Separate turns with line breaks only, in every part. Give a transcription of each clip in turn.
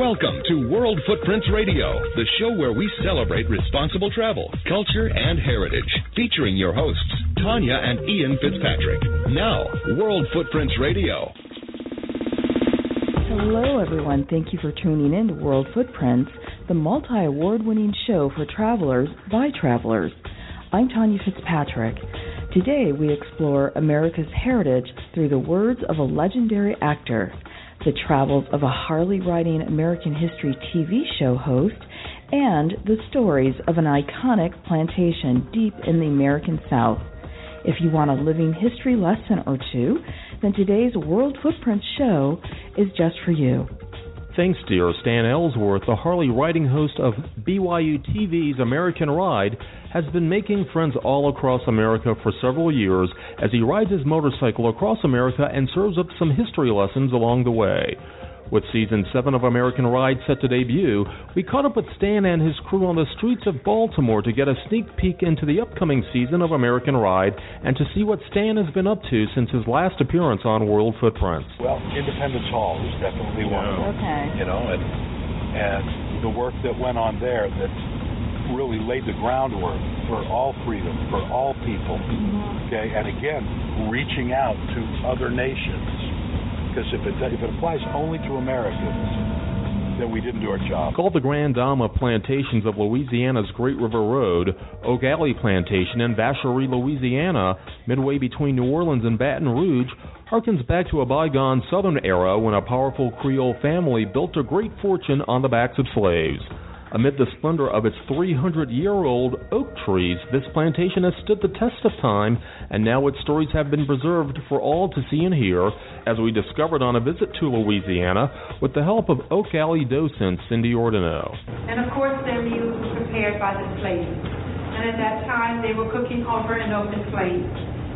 Welcome to World Footprints Radio, the show where we celebrate responsible travel, culture, and heritage. Featuring your hosts, Tanya and Ian Fitzpatrick. Now, World Footprints Radio.
Hello, everyone. Thank you for tuning in to World Footprints, the multi award winning show for travelers by travelers. I'm Tanya Fitzpatrick. Today, we explore America's heritage through the words of a legendary actor the travels of a Harley riding American history TV show host, and the stories of an iconic plantation deep in the American South. If you want a living history lesson or two, then today's World Footprints show is just for you.
Thanks, dear Stan Ellsworth, the Harley riding host of BYU TV's American Ride, has been making friends all across America for several years as he rides his motorcycle across America and serves up some history lessons along the way. With season 7 of American Ride set to debut, we caught up with Stan and his crew on the streets of Baltimore to get a sneak peek into the upcoming season of American Ride and to see what Stan has been up to since his last appearance on World Footprints.
Well, Independence Hall is definitely one of.
Okay.
You know, and and the work that went on there that really laid the groundwork for all freedom, for all people. Okay, and again, reaching out to other nations because if it if it applies only to Americans, then we didn't do our job.
Called the Grand Dame of Plantations of Louisiana's Great River Road, Oak Alley Plantation in Vacherie, Louisiana, midway between New Orleans and Baton Rouge, harkens back to a bygone southern era when a powerful Creole family built a great fortune on the backs of slaves. Amid the splendor of its 300 year old oak trees, this plantation has stood the test of time, and now its stories have been preserved for all to see and hear, as we discovered on a visit to Louisiana with the help of Oak Alley docent Cindy Ordino.
And of course, their meals were prepared by the slaves. And at that time, they were cooking over an open flame.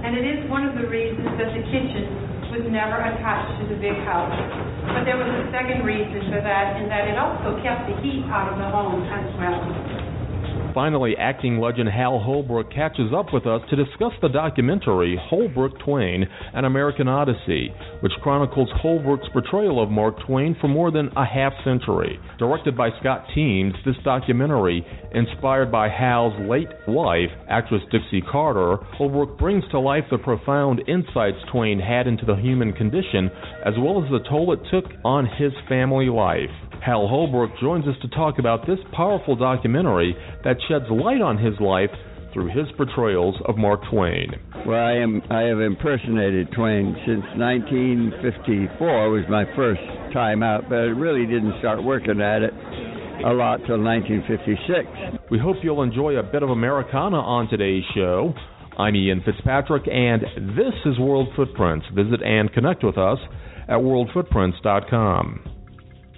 And it is one of the reasons that the kitchen was never attached to the big house. But there was a second reason for that, in that it also kept the heat out of the home as well.
Finally, acting legend Hal Holbrook catches up with us to discuss the documentary Holbrook Twain An American Odyssey, which chronicles Holbrook's portrayal of Mark Twain for more than a half century. Directed by Scott Teems, this documentary, inspired by Hal's late wife, actress Dixie Carter, Holbrook brings to life the profound insights Twain had into the human condition, as well as the toll it took on his family life. Hal Holbrook joins us to talk about this powerful documentary that sheds light on his life through his portrayals of Mark Twain.
Well, I am I have impersonated Twain since 1954 was my first time out, but I really didn't start working at it a lot till 1956.
We hope you'll enjoy a bit of Americana on today's show. I'm Ian Fitzpatrick, and this is World Footprints. Visit and connect with us at worldfootprints.com.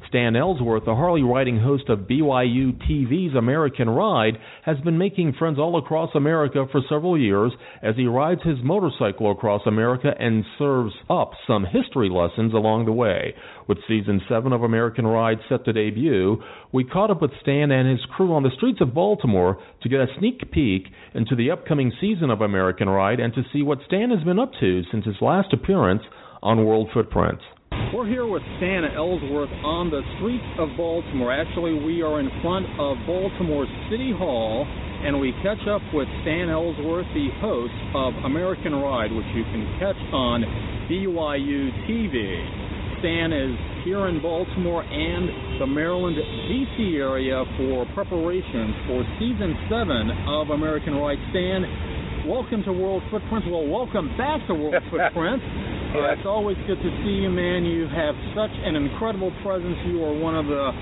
Stan Ellsworth, the Harley riding host of BYU TV's American Ride, has been making friends all across America for several years as he rides his motorcycle across America and serves up some history lessons along the way. With season 7 of American Ride set to debut, we caught up with Stan and his crew on the streets of Baltimore to get a sneak peek into the upcoming season of American Ride and to see what Stan has been up to since his last appearance on World Footprints.
We're here with Stan Ellsworth on the streets of Baltimore. Actually, we are in front of Baltimore City Hall, and we catch up with Stan Ellsworth, the host of American Ride, which you can catch on BYU TV. Stan is here in Baltimore and the Maryland, D.C. area for preparations for season seven of American Ride. Stan, welcome to World Footprints. Well, welcome back to World Footprints. It's always good to see you, man. You have such an incredible presence. You are one of the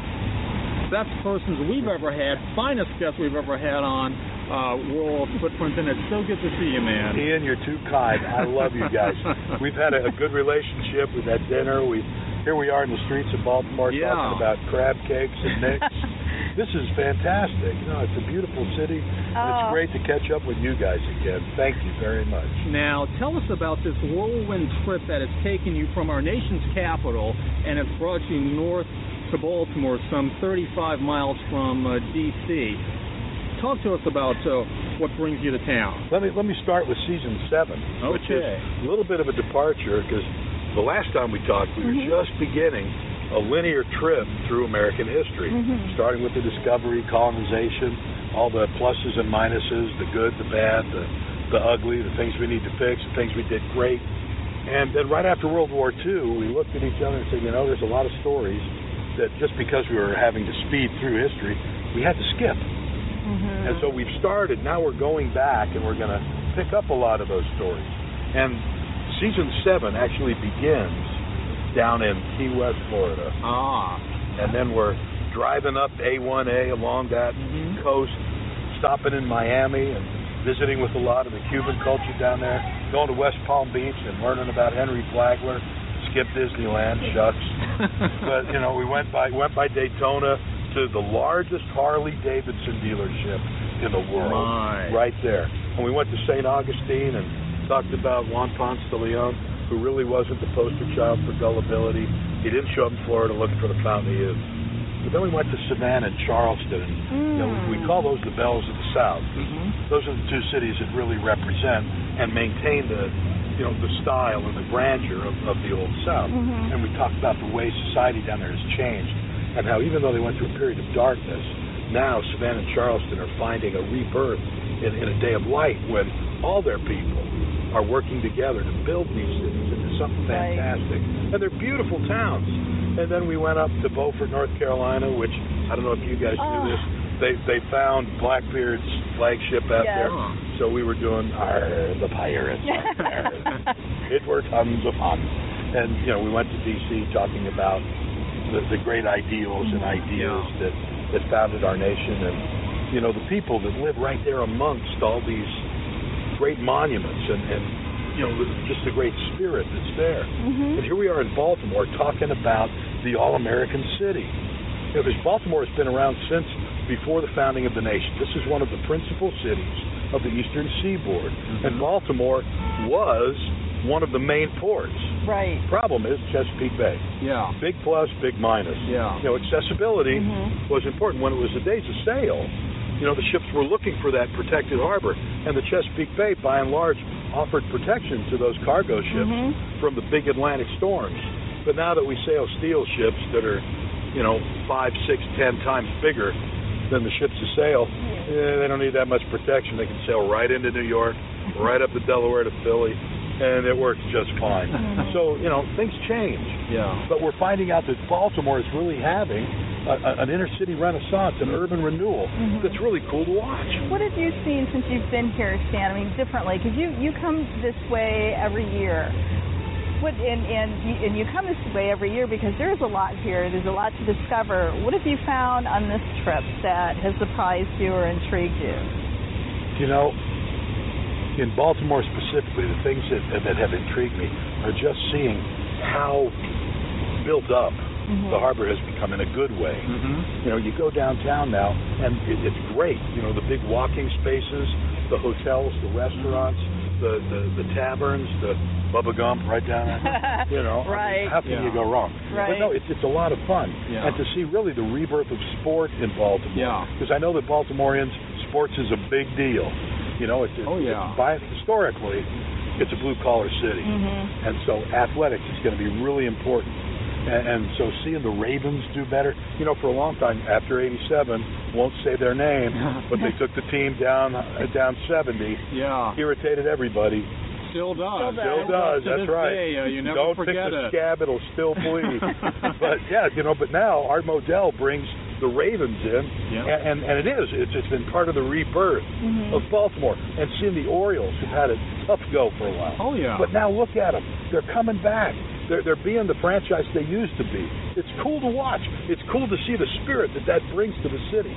best persons we've ever had, finest guest we've ever had on uh, World Footprints, and it's so good to see you, man.
Ian, you're too kind. I love you guys. We've had a, a good relationship. We've had dinner. We here we are in the streets of Baltimore
Yeah.
talking about crab cakes and nicks. this is fantastic. You know, it's a beautiful city. and It's
Oh.
great to catch up with you guys again. Thank you very much.
Now, tell us about this whirlwind trip that has taken you from our nation's capital and it's brought you north to Baltimore, some 35 miles from uh, D.C. Talk to us about uh, what brings you to town.
Let me let me start with season seven, which is a little bit of a departure because the last time we talked, we were just beginning a linear trip through American history,
Mhm.
starting with the discovery, colonization, all the pluses and minuses, the good, the bad, the, the ugly, the things we need to fix, the things we did great. And then right after World War II, we looked at each other and said, you know, there's a lot of stories that just because we were having to speed through history, we had to skip.
Mhm.
And so we've started. Now we're going back, and we're going to pick up a lot of those stories. And season seven actually begins down in Key West, Florida,
Ah.
and then we're driving up A1A along that
Mhm.
coast, stopping in Miami and visiting with a lot of the Cuban culture down there, going to West Palm Beach and learning about Henry Flagler. Skip Disneyland, shucks. but you know, we went by went by Daytona to the largest Harley Davidson dealership in the world,
My.
right there. And we went to St. Augustine and talked about Juan Ponce de Leon, who really wasn't the poster child for gullibility. He didn't show up in Florida looking for the fountain of youth. But then we went to Savannah and Charleston, and you know, we call those the belles of the South.
Mhm.
Those are the two cities that really represent and maintain the, you know, the style and the grandeur of, of the old South.
Mhm.
And we talked about the way society down there has changed, and how even though they went through a period of darkness, now Savannah and Charleston are finding a rebirth in, in a day of light when all their people are working together to build these cities into something
Right.
fantastic. And they're beautiful towns. And then we went up to Beaufort, North Carolina, which I don't know if you guys
Oh.
knew ah. this. They they found Blackbeard's flagship out
Yes.
there. So we were doing our the pirates. It were tons of fun. And you know, we went to DC talking about the, the great ideals and mm-hmm. ideas that that founded our nation and you know the people that live right there amongst all these great monuments and, and you know just the great spirit that's there.
Mhm.
And here we are in Baltimore talking about the all-American city. You know, because Baltimore has been around since before the founding of the nation. This is one of the principal cities of the eastern seaboard. And Baltimore was one of the main ports.
Right.
Problem is Chesapeake Bay.
Yeah.
Big plus, big minus.
Yeah.
You know, accessibility
Mhm.
was important. When it was the days of sail, you know, the ships were looking for that protected harbor. And the Chesapeake Bay, by and large, offered protection to those cargo ships
Mhm.
from the big Atlantic storms. But now that we sail steel ships that are, you know, five, six, ten times bigger than the ships to sail, eh, they don't need that much protection. They can sail right into New York, right up the Delaware to Philly, and it works just fine.
Mhm.
So, you know, things change.
Yeah.
But we're finding out that Baltimore is really having a, an inner city renaissance, an urban renewal
Mhm.
that's really cool to watch.
What have you seen since you've been here, Stan? I mean, differently, because you you come this way every year. What and and you, and you come this way every year because there's a lot here. There's a lot to discover. What have you found on this trip that has surprised you or intrigued you?
You know, in Baltimore specifically, the things that, that have intrigued me are just seeing how built up
Mhm.
the harbor has become in a good way.
Mhm.
You know, you go downtown now, and it, it's great. You know, the big walking spaces, the hotels, the restaurants, the the, the taverns, the Bubba Gump right down there. You know, I mean,
Right.
how can
Yeah.
you go wrong?
Right.
But no, it's it's a lot of fun,
Yeah.
and to see really the rebirth of sport in Baltimore.
Yeah.
Because I know that Baltimoreans, sports is a big deal. You know, it's, it's
Oh, yeah.
it's by historically, it's a blue collar city,
Mhm.
and so athletics is going to be really important. And, and so seeing the Ravens do better, you know, for a long time after '87, won't say their name, but they took the team down uh, down 70,
Yeah.
irritated everybody.
Still does.
Still does.
Still does. That's
this
right.
day, uh, you never
Don't
forget
pick the
it.
scab; it'll still bleed. but yeah, you know. But now Art Modell brings the Ravens in,
Yeah.
and, and and it is. It's it's been part of the rebirth
Mhm.
of Baltimore, and seeing the Orioles who've had a tough go for a while.
Oh yeah.
But now look at them. They're coming back. They're, they're being the franchise they used to be. It's cool to watch. It's cool to see the spirit that that brings to the city.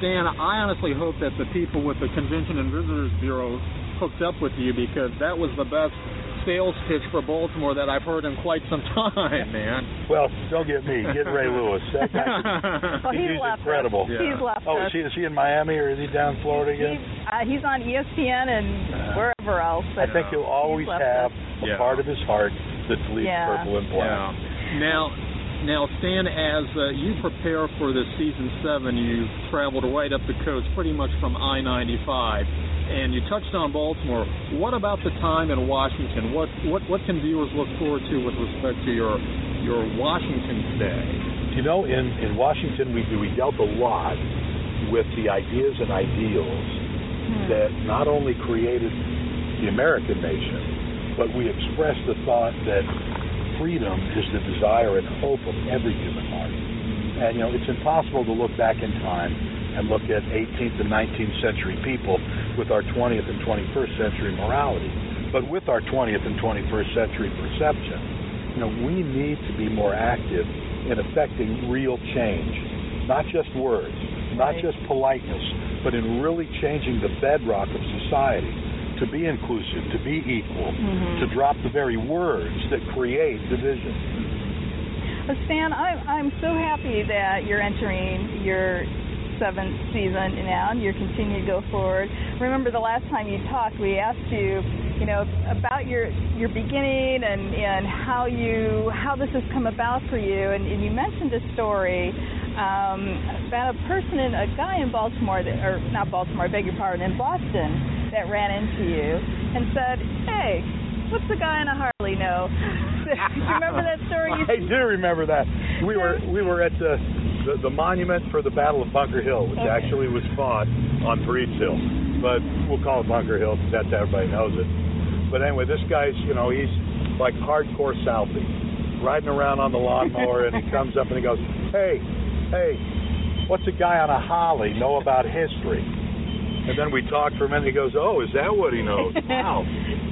Stan, I honestly hope that the people with the Convention and Visitors Bureau hooked up with you because that was the best sales pitch for Baltimore that I've heard in quite some time, man.
Well, don't get me. Get Ray Lewis. That guy,
Well,
he's
he's left
incredible.
Us.
Yeah.
He's left
oh,
us.
is he, is he in Miami or is he down in Florida
He's,
again?
uh, he's on ESPN and wherever else.
I think he'll always have
us.
a
Yeah.
part of his heart that bleeds
Yeah.
purple and black.
Yeah. Now, now, Stan, as uh, you prepare for this season seven, you've traveled right up the coast, pretty much from I-95, and you touched on Baltimore. What about the time in Washington? What what what can viewers look forward to with respect to your your Washington stay?
You know, in, in Washington, we, we dealt a lot with the ideas and ideals that not only created the American nation, but we express the thought that freedom is the desire and hope of every human heart. And, you know, it's impossible to look back in time and look at 18th and 19th century people with our 20th and 21st century morality. But with our 20th and 21st century perception, you know, we need to be more active in affecting real change, not just words, not just politeness, but in really changing the bedrock of society to be inclusive, to be equal,
Mhm.
to drop the very words that create division.
Well, Stan, I'm I'm so happy that you're entering your seventh season now, and you're continuing to go forward. Remember the last time you talked, we asked you, you know, about your your beginning and and how you how this has come about for you, and, and you mentioned a story um, about a person in a guy in Baltimore that, or not Baltimore, I beg your pardon, in Boston that ran into you and said, "Hey, what's the guy on a Harley know?" Do you remember that story? You
I do remember that. We were we were at the the, the monument for the Battle of Bunker Hill, which
Okay.
actually was fought on Breeds Hill, but we'll call it Bunker Hill because that's how everybody knows it. But anyway, this guy's you know he's like hardcore Southie, riding around on the lawnmower, and he comes up and he goes, "Hey, hey, what's a guy on a Holly know about history?" And then we talked for a minute. He goes, "Oh, is that what he knows? Wow."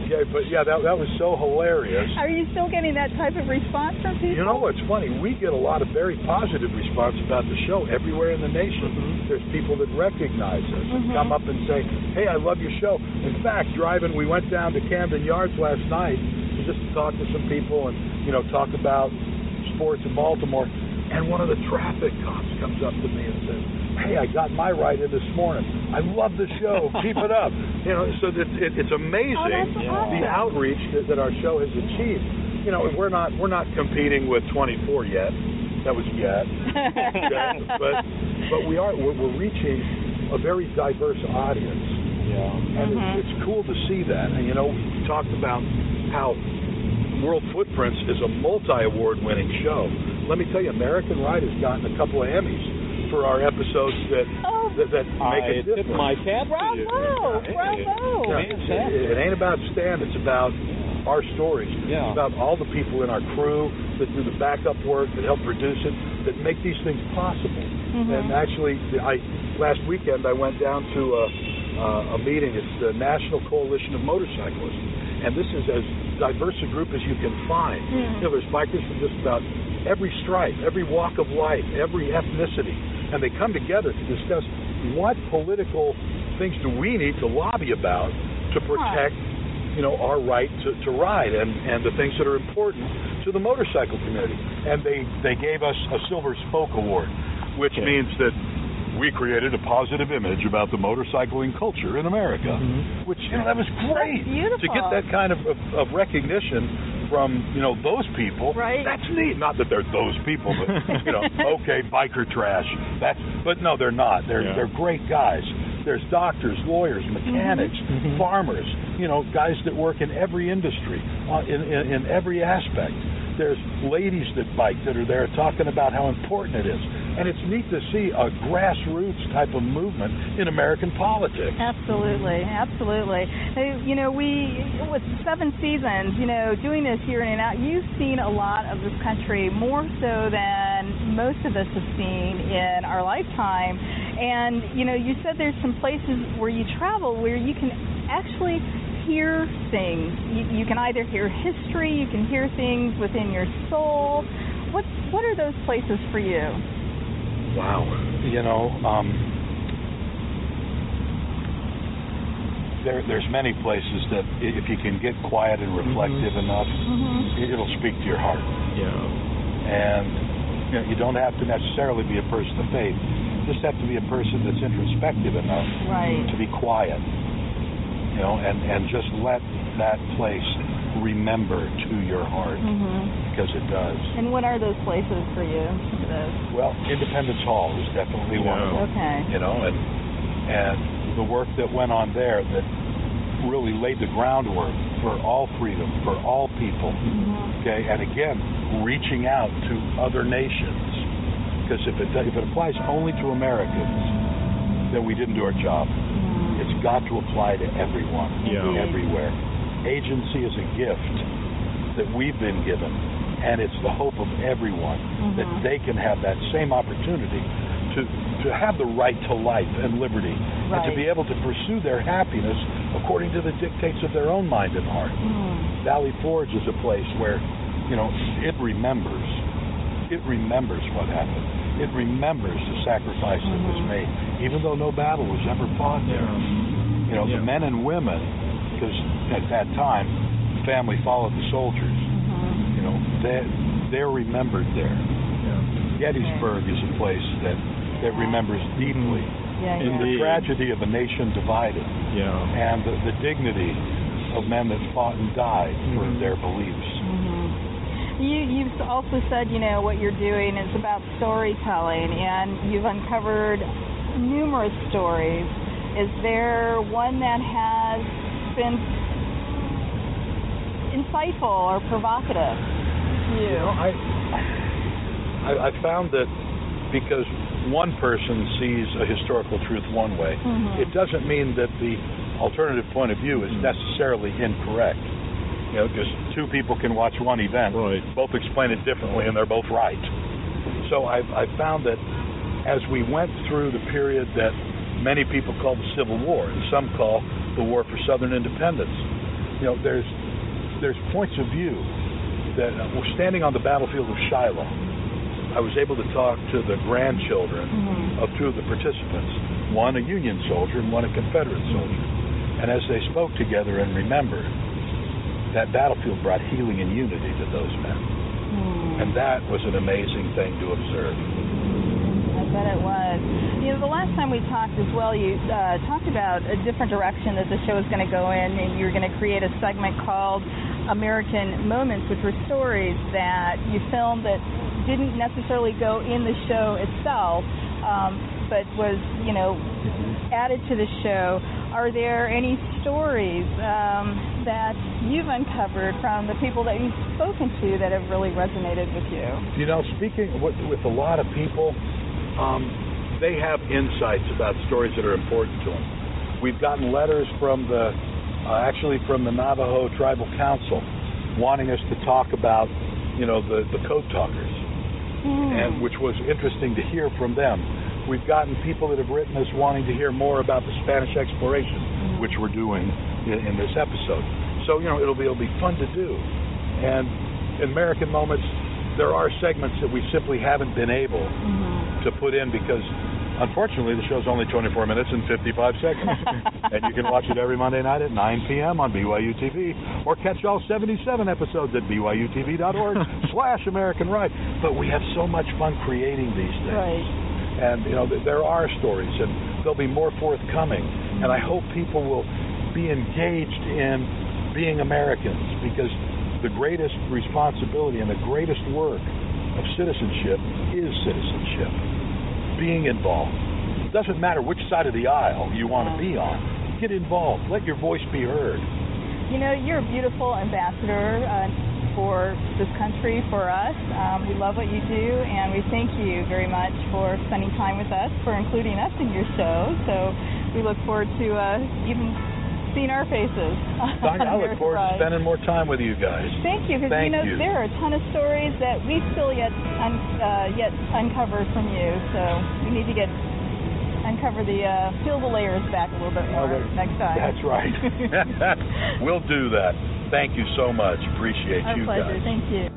Yeah, but yeah, that that was so hilarious.
Are you still getting that type of response from people?
You know what's funny? We get a lot of very positive response about the show everywhere in the nation. Mm-hmm. There's people that recognize us and come mm-hmm. up and say, "Hey, I love your show." In fact, driving, we went down to Camden Yards last night just to talk to some people and you know talk about sports in Baltimore. And one of the traffic cops comes up to me and says, "Hey, I got my ride in this morning. I love the show. Keep it up." You know, so that it, it's amazing
Oh, that's
the outreach that, that our show has achieved. You know, we're not we're not competing with 24 yet. That was yet, okay? but but we are we're, we're reaching a very diverse audience.
Yeah.
And
Mhm.
it's, it's cool to see that. And you know, we talked about how World Footprints is a multi-award winning show. Let me tell you, American Ride has gotten a couple of Emmys for our episodes that
Oh,
that, that make
I
a
tip
difference.
my cap to you.
bravo, bravo.
Yeah, it, it ain't about Stan. It's about our stories.
Yeah.
It's about all the people in our crew that do the backup work, that help produce it, that make these things possible.
Mhm.
And actually, I last weekend I went down to a, uh, a meeting. It's the National Coalition of Motorcyclists, and this is as diverse a group as you can find.
Mhm.
You know, there's bikers from just about every stripe, every walk of life, every ethnicity, and they come together to discuss what political things do we need to lobby about to protect, you know, our right to, to ride and, and the things that are important to the motorcycle community. And they, they gave us a Silver Spoke Award, which
Okay.
means that we created a positive image about the motorcycling culture in America, mm-hmm. which you know that was great
That's beautiful.
to get that kind of, of, of recognition from you know those people.
Right.
That's neat. Not that they're those people, but you know, okay, biker trash. That's but no, they're not. They're
Yeah.
they're great guys. There's doctors, lawyers, mm-hmm. mechanics, mm-hmm. farmers. You know, guys that work in every industry, uh, in, in in every aspect. There's ladies that bike that are there talking about how important it is, and it's neat to see a grassroots type of movement in American politics.
Absolutely, absolutely. You know, we with seven seasons, you know, doing this year in and out, you've seen a lot of this country more so than most of us have seen in our lifetime. And you know, you said there's some places where you travel where you can actually hear things. You, you can either hear history, you can hear things within your soul. What what are those places for you?
Wow. You know, um, there, there's many places that if you can get quiet and reflective enough,
Mm-hmm.
it- it'll speak to your heart.
Yeah.
And you, know, you don't have to necessarily be a person of faith. You just have to be a person that's introspective enough
Right.
to be quiet. You know, and, and just let that place remember to your heart
Mm-hmm.
because it does.
And what are those places for you?
Well, Independence Hall is definitely one of them.
Okay.
you know, and and the work that went on there that really laid the groundwork for all freedom, for all people. Okay, and again, reaching out to other nations. Because if it if it applies only to Americans, then we didn't do our job. It's got to apply to everyone,
Yeah.
everywhere. Agency is a gift that we've been given, and it's the hope of everyone that mm-hmm. they can have that same opportunity to to have the right to life and liberty, and to be able to pursue their happiness according to the dictates of their own mind and heart. Mm-hmm. Valley Forge is a place where, you know, it remembers. It remembers what happened. It remembers the sacrifice that was mm-hmm. made, even though no battle was ever fought there. You know,
Yeah.
the men and women, because at that time, family followed the soldiers. Mm-hmm. You know, they they're remembered there. Gettysburg is a place that that remembers deeply
Yeah,
In
yeah.
the
Indeed.
tragedy of a nation divided
Yeah.
and the, the dignity of men that fought and died for mm-hmm. their beliefs. Mm-hmm.
You, you've also said, you know, what you're doing is about storytelling, and you've uncovered numerous stories. Is there one that has been insightful or provocative to you?
You know, I, I I found that because one person sees a historical truth one way,
Mhm.
it doesn't mean that the alternative point of view is necessarily incorrect. You know, because two people can watch one event,
Right.
both explain it differently, and they're both right. So I, I found that as we went through the period that many people call the Civil War, and some call the War for Southern Independence, you know, there's there's points of view that uh, we're standing on the battlefield of Shiloh. I was able to talk to the grandchildren of two of the participants, one a Union soldier and one a Confederate soldier. And as they spoke together and remembered, that battlefield brought healing and unity to those men. And that was an amazing thing to observe.
Bet it was. You know, the last time we talked as well, you uh, talked about a different direction that the show is going to go in, and you're going to create a segment called American Moments, which were stories that you filmed that didn't necessarily go in the show itself, um, but was, you know, added to the show. Are there any stories um, that you've uncovered from the people that you've spoken to that have really resonated with you?
You know, speaking with, with a lot of people, um, they have insights about stories that are important to them. We've gotten letters from the, uh, actually from the Navajo Tribal Council, wanting us to talk about, you know, the the code talkers, and which was interesting to hear from them. We've gotten people that have written us wanting to hear more about the Spanish exploration, which we're doing in, in this episode. So you know, it'll be it'll be fun to do, and in American Moments, there are segments that we simply haven't been able to put in because unfortunately the show's only 24 minutes and 55 seconds. And you can watch it every monday night at 9 p.m on byu tv or catch all 77 episodes at byutv.org slash american ride but we have so much fun creating these things.
Right.
and you know there are stories and there'll be more forthcoming. And i hope people will be engaged in being americans because the greatest responsibility and the greatest work of citizenship is citizenship being involved. It doesn't matter which side of the aisle you want to be on. Get involved. Let your voice be heard.
You know, you're a beautiful ambassador uh, for this country, for us. Um, we love what you do, and we thank you very much for spending time with us, for including us in your show. So we look forward to uh, even seeing our faces. on
Sonia, i look
American
forward to spending more time with you guys
Thank you, because you
Thank
know
you.
there are a ton of stories that we still yet un- uh, yet uncovered from you. So we need to get uncover the uh, peel the layers back a little bit more
Okay.
next time.
That's right. we'll do that. Thank you so much. Appreciate
Our
you
pleasure.
guys.
Thank you.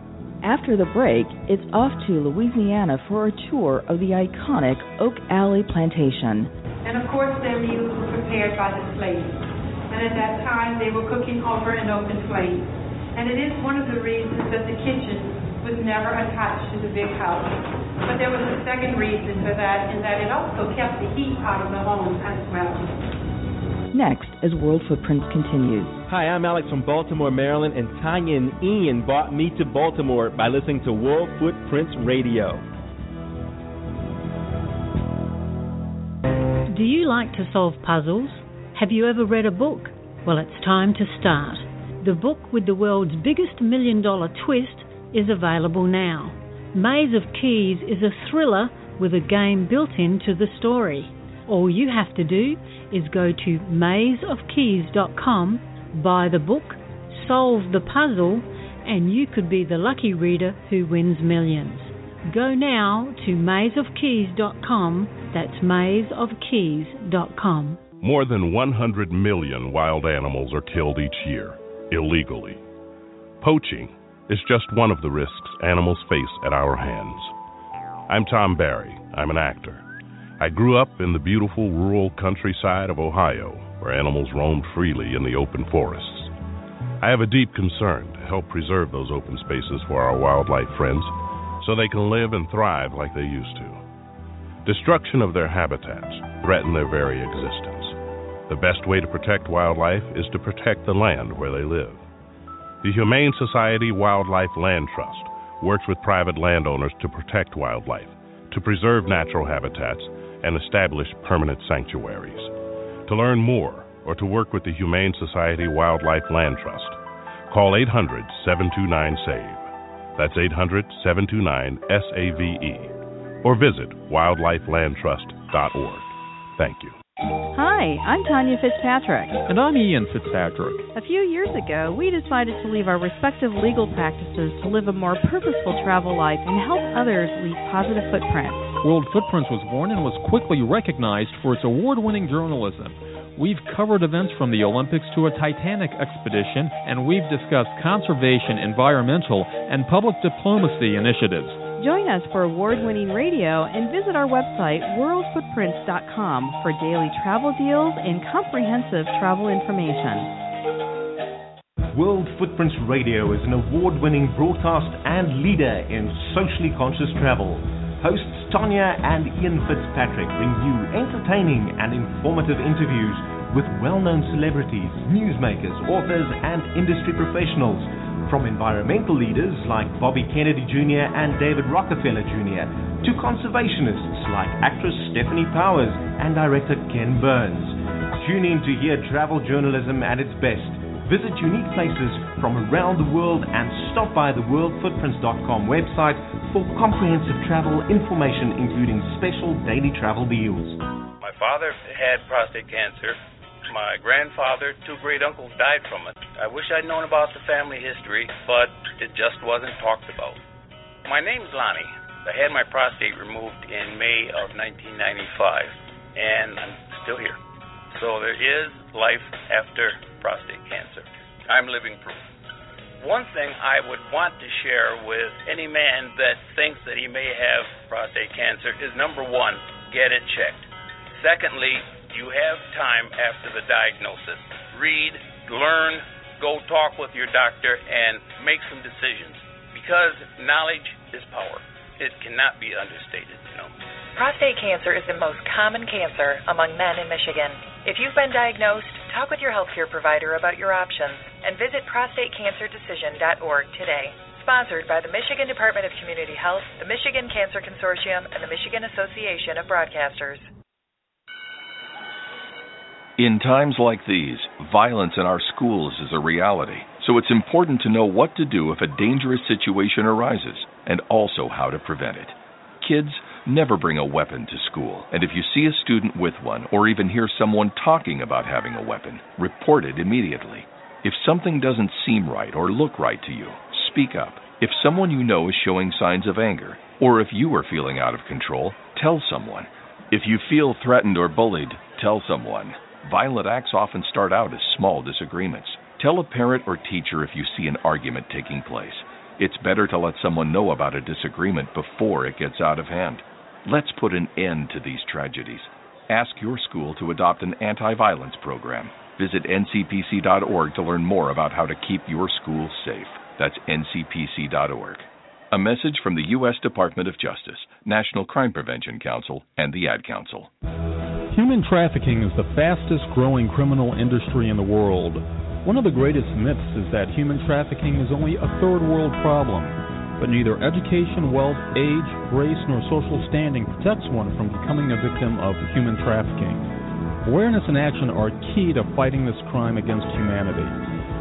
After the break, it's off to Louisiana for a tour of the iconic Oak Alley Plantation.
And of course, their meals were prepared by the slaves. And at that time, they were cooking over an open flame. And it is one of the reasons that the kitchen was never attached to the big house. But there was a second reason for that, in that it also kept the heat out of the home as well.
Next, as World Footprints continues.
Hi, I'm Alex from Baltimore, Maryland, and Tanya and Ian brought me to Baltimore by listening to World Footprints Radio.
Do you like to solve puzzles? Have you ever read a book? Well, it's time to start. The book with the world's biggest million dollar twist is available now. Maze of Keys is a thriller with a game built into the story. All you have to do is go to mazeofkeys.com, buy the book, solve the puzzle, and you could be the lucky reader who wins millions. Go now to mazeofkeys.com, that's mazeofkeys.com.
More than 100 million wild animals are killed each year, illegally. Poaching is just one of the risks animals face at our hands. I'm Tom Barry. I'm an actor. I grew up in the beautiful rural countryside of Ohio, where animals roamed freely in the open forests. I have a deep concern to help preserve those open spaces for our wildlife friends so they can live and thrive like they used to. Destruction of their habitats threaten their very existence. The best way to protect wildlife is to protect the land where they live. The Humane Society Wildlife Land Trust works with private landowners to protect wildlife, to preserve natural habitats, and establish permanent sanctuaries. To learn more or to work with the Humane Society Wildlife Land Trust, call 800 729 SAVE. That's 800 729 SAVE. Or visit wildlifelandtrust.org. Thank you.
Hi, I'm Tanya Fitzpatrick.
And I'm Ian Fitzpatrick.
A few years ago, we decided to leave our respective legal practices to live a more purposeful travel life and help others leave positive footprints.
World Footprints was born and was quickly recognized for its award winning journalism. We've covered events from the Olympics to a Titanic expedition, and we've discussed conservation, environmental, and public diplomacy initiatives.
Join us for award winning radio and visit our website, worldfootprints.com, for daily travel deals and comprehensive travel information.
World Footprints Radio is an award winning broadcast and leader in socially conscious travel. Hosts Tanya and Ian Fitzpatrick bring you entertaining and informative interviews with well known celebrities, newsmakers, authors, and industry professionals from environmental leaders like Bobby Kennedy Jr. and David Rockefeller Jr. to conservationists like actress Stefanie Powers and director Ken Burns. Tune in to hear travel journalism at its best. Visit unique places from around the world and stop by the worldfootprints.com website for comprehensive travel information including special daily travel deals.
My father had prostate cancer my grandfather, two great uncles died from it. I wish I'd known about the family history, but it just wasn't talked about. My name's Lonnie. I had my prostate removed in May of 1995, and I'm still here. So there is life after prostate cancer. I'm living proof. One thing I would want to share with any man that thinks that he may have prostate cancer is number one, get it checked. Secondly, you have time after the diagnosis. Read, learn, go talk with your doctor, and make some decisions. Because knowledge is power. It cannot be understated, you know.
Prostate cancer is the most common cancer among men in Michigan. If you've been diagnosed, talk with your healthcare provider about your options and visit prostatecancerdecision.org today. Sponsored by the Michigan Department of Community Health, the Michigan Cancer Consortium, and the Michigan Association of Broadcasters.
In times like these, violence in our schools is a reality, so it's important to know what to do if a dangerous situation arises and also how to prevent it. Kids, never bring a weapon to school, and if you see a student with one or even hear someone talking about having a weapon, report it immediately. If something doesn't seem right or look right to you, speak up. If someone you know is showing signs of anger, or if you are feeling out of control, tell someone. If you feel threatened or bullied, tell someone. Violent acts often start out as small disagreements. Tell a parent or teacher if you see an argument taking place. It's better to let someone know about a disagreement before it gets out of hand. Let's put an end to these tragedies. Ask your school to adopt an anti violence program. Visit ncpc.org to learn more about how to keep your school safe. That's ncpc.org. A message from the U.S. Department of Justice, National Crime Prevention Council, and the Ad Council.
Human trafficking is the fastest growing criminal industry in the world. One of the greatest myths is that human trafficking is only a third world problem, but neither education, wealth, age, race, nor social standing protects one from becoming a victim of human trafficking. Awareness and action are key to fighting this crime against humanity.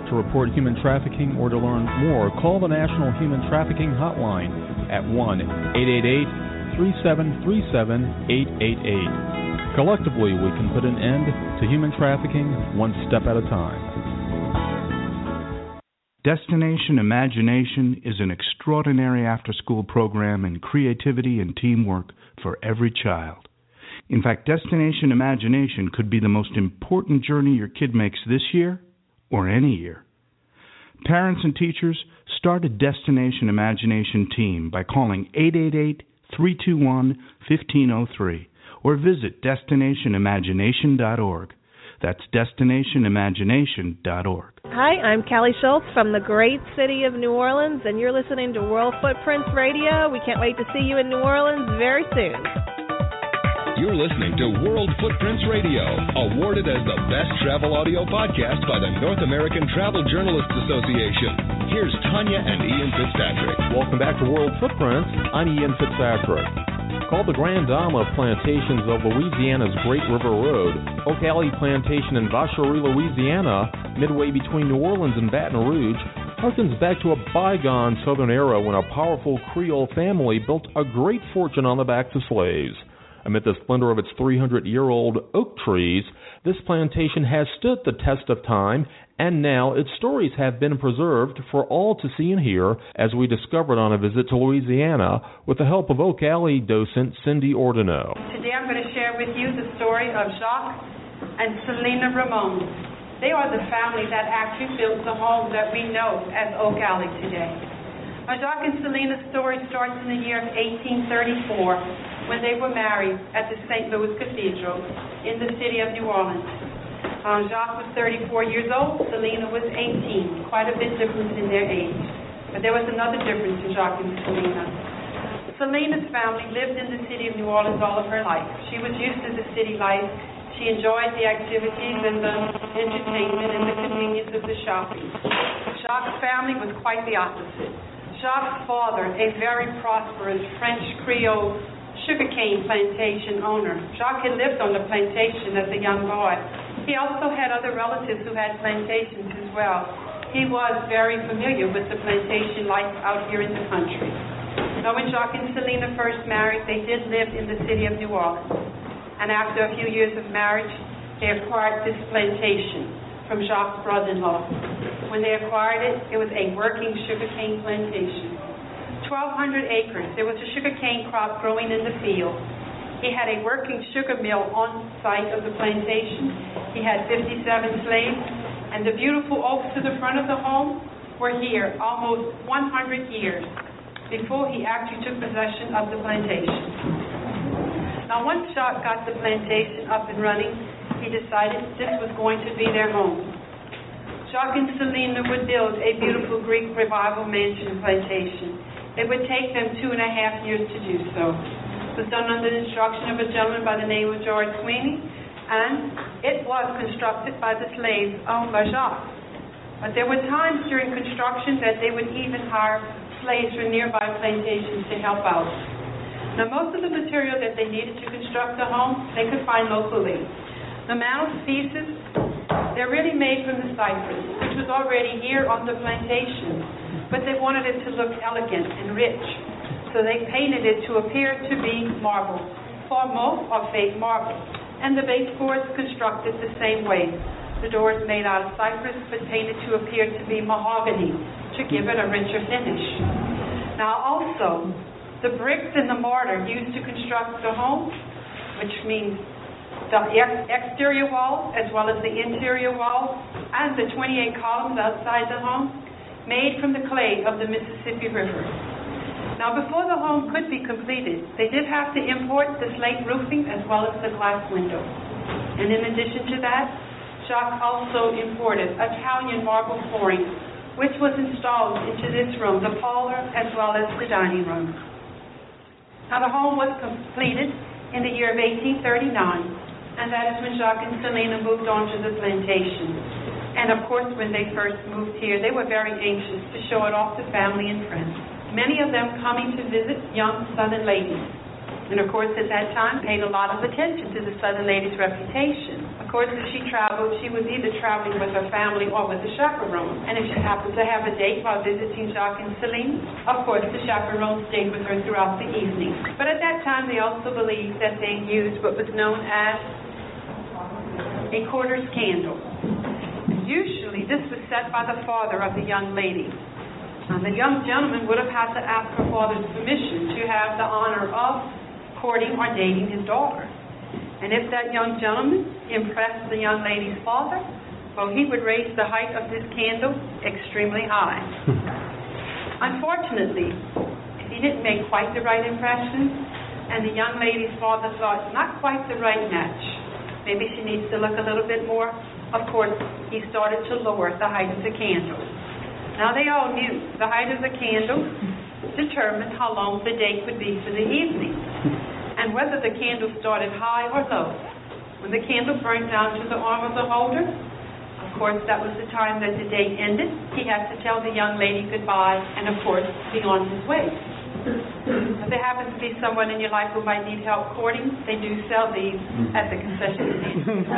to report human trafficking or to learn more, call the National Human Trafficking Hotline at 1 888 3737 888. Collectively, we can put an end to human trafficking one step at a time.
Destination Imagination is an extraordinary after school program in creativity and teamwork for every child. In fact, Destination Imagination could be the most important journey your kid makes this year or any year. Parents and teachers, start a Destination Imagination team by calling 888 321 1503 or visit destinationimagination.org. That's destinationimagination.org.
Hi, I'm Callie Schultz from the great city of New Orleans, and you're listening to World Footprints Radio. We can't wait to see you in New Orleans very soon.
You're listening to World Footprints Radio, awarded as the best travel audio podcast by the North American Travel Journalists Association. Here's Tanya and Ian Fitzpatrick.
Welcome back to World Footprints. I'm Ian Fitzpatrick. Called the Grand Dame of Plantations of Louisiana's Great River Road, Oak Alley Plantation in Vacherie, Louisiana, midway between New Orleans and Baton Rouge, harkens back to a bygone southern era when a powerful Creole family built a great fortune on the backs of slaves. Amid the splendor of its 300 year old oak trees, this plantation has stood the test of time, and now its stories have been preserved for all to see and hear, as we discovered on a visit to Louisiana with the help of Oak Alley docent Cindy Ordineau.
Today I'm going to share with you the story of Jacques and Celina Roman. They are the family that actually built the home that we know as Oak Alley today. Jacques and Celina's story starts in the year of 1834 when they were married at the St. Louis Cathedral in the city of New Orleans. Um, Jacques was 34 years old, Celina was 18, quite a bit difference in their age. But there was another difference in Jacques and Celina. Celina's family lived in the city of New Orleans all of her life. She was used to the city life. She enjoyed the activities and the entertainment and the convenience of the shopping. Jacques' family was quite the opposite. Jacques' father, a very prosperous French Creole sugarcane plantation owner. Jacques had lived on the plantation as a young boy. He also had other relatives who had plantations as well. He was very familiar with the plantation life out here in the country. Now, when Jacques and Celina first married, they did live in the city of New Orleans. And after a few years of marriage, they acquired this plantation from Jacques' brother-in-law. When they acquired it, it was a working sugarcane plantation. 1,200 acres. There was a sugarcane crop growing in the field. He had a working sugar mill on site of the plantation. He had 57 slaves, and the beautiful oaks to the front of the home were here almost 100 years before he actually took possession of the plantation. Now, once Jacques got the plantation up and running, he decided this was going to be their home. Jacques and Celina would build a beautiful Greek revival mansion plantation. It would take them two and a half years to do so. It was done under the instruction of a gentleman by the name of George Swainy, and it was constructed by the slaves owned by Jacques. But there were times during construction that they would even hire slaves from nearby plantations to help out. Now, most of the material that they needed to construct the home, they could find locally. The pieces, they're really made from the cypress, which was already here on the plantation but they wanted it to look elegant and rich. So they painted it to appear to be marble, formal or fake marble. And the baseboards constructed the same way. The doors made out of cypress, but painted to appear to be mahogany to give it a richer finish. Now, also, the bricks and the mortar used to construct the home, which means the exterior wall as well as the interior wall and the 28 columns outside the home made from the clay of the Mississippi River. Now, before the home could be completed, they did have to import the slate roofing as well as the glass window. And in addition to that, Jacques also imported Italian marble flooring, which was installed into this room, the parlor as well as the dining room. Now, the home was completed in the year of 1839, and that is when Jacques and Celina moved on to the plantation. And of course, when they first moved here, they were very anxious to show it off to family and friends. Many of them coming to visit young Southern ladies. And of course, at that time, paid a lot of attention to the Southern ladies' reputation. Course, as she traveled, she was either traveling with her family or with a chaperone. And if she happened to have a date while visiting Jacques and Celine, of course, the chaperone stayed with her throughout the evening. But at that time, they also believed that they used what was known as a quarter's candle. Usually, this was set by the father of the young lady. Now, the young gentleman would have had to ask her father's permission to have the honor of courting or dating his daughter. And if that young gentleman impressed the young lady's father, well, he would raise the height of this candle extremely high. Unfortunately, he didn't make quite the right impression, and the young lady's father thought, not quite the right match. Maybe she needs to look a little bit more. Of course, he started to lower the height of the candle. Now, they all knew the height of the candle determined how long the date would be for the evening and whether the candle started high or low. When the candle burned down to the arm of the holder, of course, that was the time that the date ended. He had to tell the young lady goodbye and, of course, be on his way. If there happens to be someone in your life who might need help courting, they do sell these at the concession stand.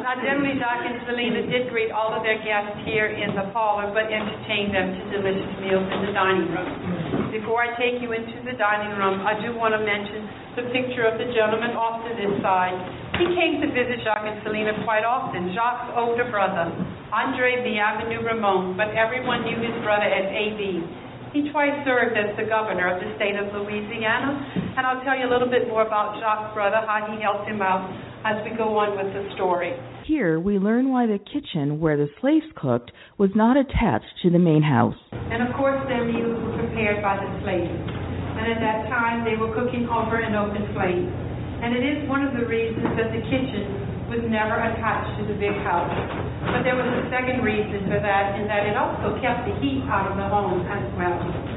Now, generally, Doc and Celina did greet all of their guests here in the parlor, but entertained them to delicious meals in the dining room. Before I take you into the dining room, I do want to mention the picture of the gentleman off to this side. He came to visit Jacques and Celina quite often. Jacques' older brother, Andre Bienvenu Roman, but everyone knew his brother as A.B. He twice served as the governor of the state of Louisiana, and I'll tell you a little bit more about Jacques' brother, how he helped him out as we go on with the story.
Here we learn why the kitchen where the slaves cooked was not attached to the main house.
And of course, their meals were prepared by the slaves. And at that time, they were cooking over an open flame. And it is one of the reasons that the kitchen was never attached to the big house. But there was a second reason for that, in that it also kept the heat out of the home as well.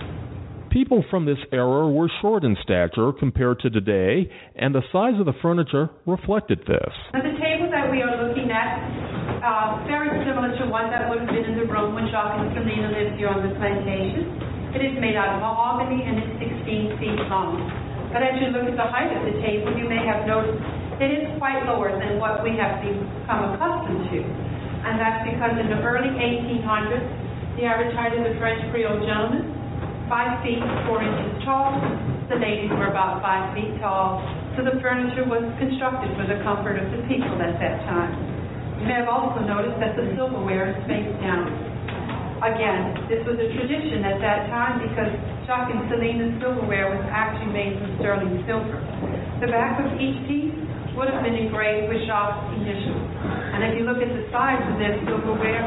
People from this era were short in stature compared to today, and the size of the furniture reflected this.
Now, the table that we are looking at, uh, very similar to one that would have been in the room when Jacques and Celina lived here on the plantation. It is made out of mahogany and it's 16 feet long. But as you look at the height of the table, you may have noticed it is quite lower than what we have become accustomed to. And that's because in the early 1800s, the average height of the French Creole gentleman five feet four inches tall. The ladies were about five feet tall, so the furniture was constructed for the comfort of the people at that time. You may have also noticed that the silverware is face down. Again, this was a tradition at that time because Jacques and Celina's silverware was actually made from sterling silver. The back of each piece would have been engraved with Jacques' initials. And if you look at the size of this silverware,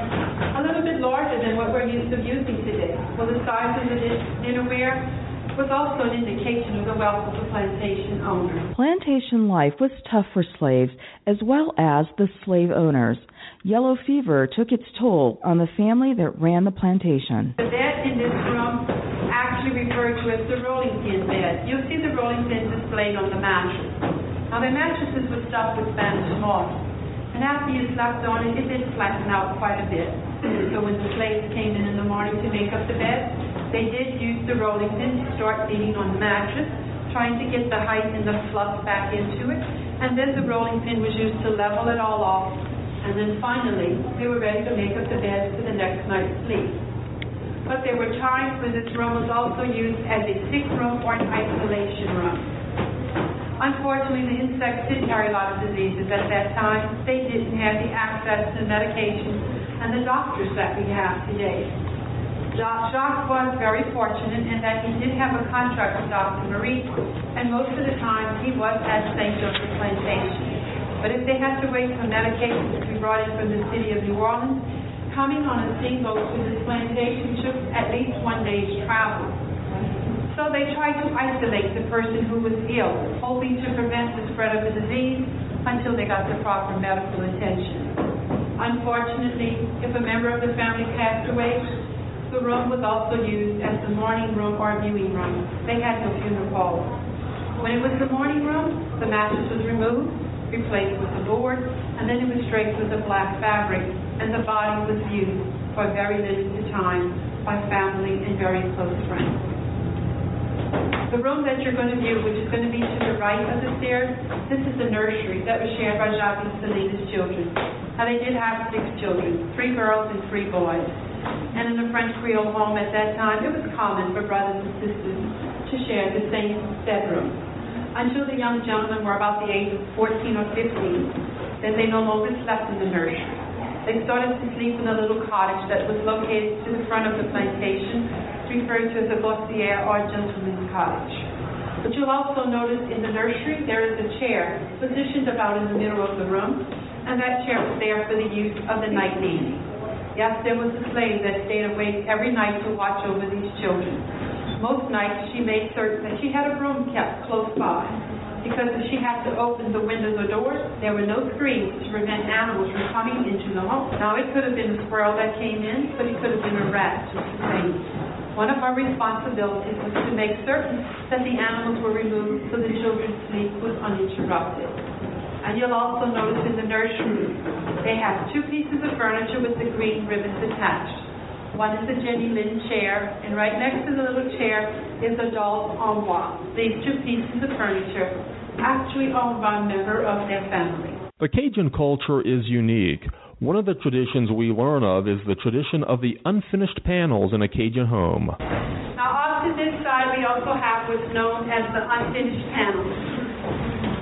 a little bit larger than what we're used to using today. Well, the size of the dinnerware was also an indication of the wealth of the plantation owner.
Plantation life was tough for slaves as well as the slave owners. Yellow fever took its toll on the family that ran the plantation.
The bed in this room actually referred to as the rolling pin bed. You'll see the rolling pin displayed on the mattress. Now, the mattresses were stuffed with Spanish moss. And after you slept on it, it did flatten out quite a bit. So when the slaves came in in the morning to make up the bed, they did use the rolling pin to start beating on the mattress, trying to get the height and the fluff back into it. And then the rolling pin was used to level it all off. And then finally, they were ready to make up the bed for the next night's sleep. But there were times when this room was also used as a sick room or an isolation room. Unfortunately, the insects did carry a lot of diseases at that time. They didn't have the access to medications and the doctors that we have today. Jacques was very fortunate in that he did have a contract with Dr. Marie, and most of the time he was at St. Joseph Plantation. But if they had to wait for medications to be brought in from the city of New Orleans, coming on a steamboat to this plantation took at least one day's travel. So they tried to isolate the person who was ill, hoping to prevent the spread of the disease until they got the proper medical attention. Unfortunately, if a member of the family passed away, the room was also used as the mourning room or viewing room. They had no funeral hall. When it was the mourning room, the mattress was removed, replaced with a board, and then it was draped with a black fabric, and the body was viewed for very limited time by family and very close friends. The room that you're going to view, which is going to be to the right of the stairs, this is the nursery that was shared by Jacques and Celina's children. Now, they did have six children, three girls and three boys. And in the French Creole home at that time, it was common for brothers and sisters to share the same bedroom. Until the young gentlemen were about the age of 14 or 15, then they no longer slept in the nursery. They started to sleep in a little cottage that was located to the front of the plantation, referred to as a bossiere or gentleman's cottage. But you'll also notice in the nursery there is a chair positioned about in the middle of the room, and that chair was there for the use of the night nanny. Yes, there was a slave that stayed awake every night to watch over these children. Most nights she made certain that she had a room kept close by, because if she had to open the windows or doors, there were no screens to prevent animals from coming into the home. Now, it could have been a squirrel that came in, but it could have been a rat, just the same. One of our responsibilities was to make certain that the animals were removed so the children's sleep was uninterrupted. And you'll also notice in the nursery, they have two pieces of furniture with the green ribbons attached. One is the Jenny Lind chair, and right next to the little chair is a doll's armoire. These two pieces of furniture actually owned by a member of their family.
The Cajun culture is unique. One of the traditions we learn of is the tradition of the unfinished panels in a Cajun home.
Now, off to this side, we also have what's known as the unfinished panels.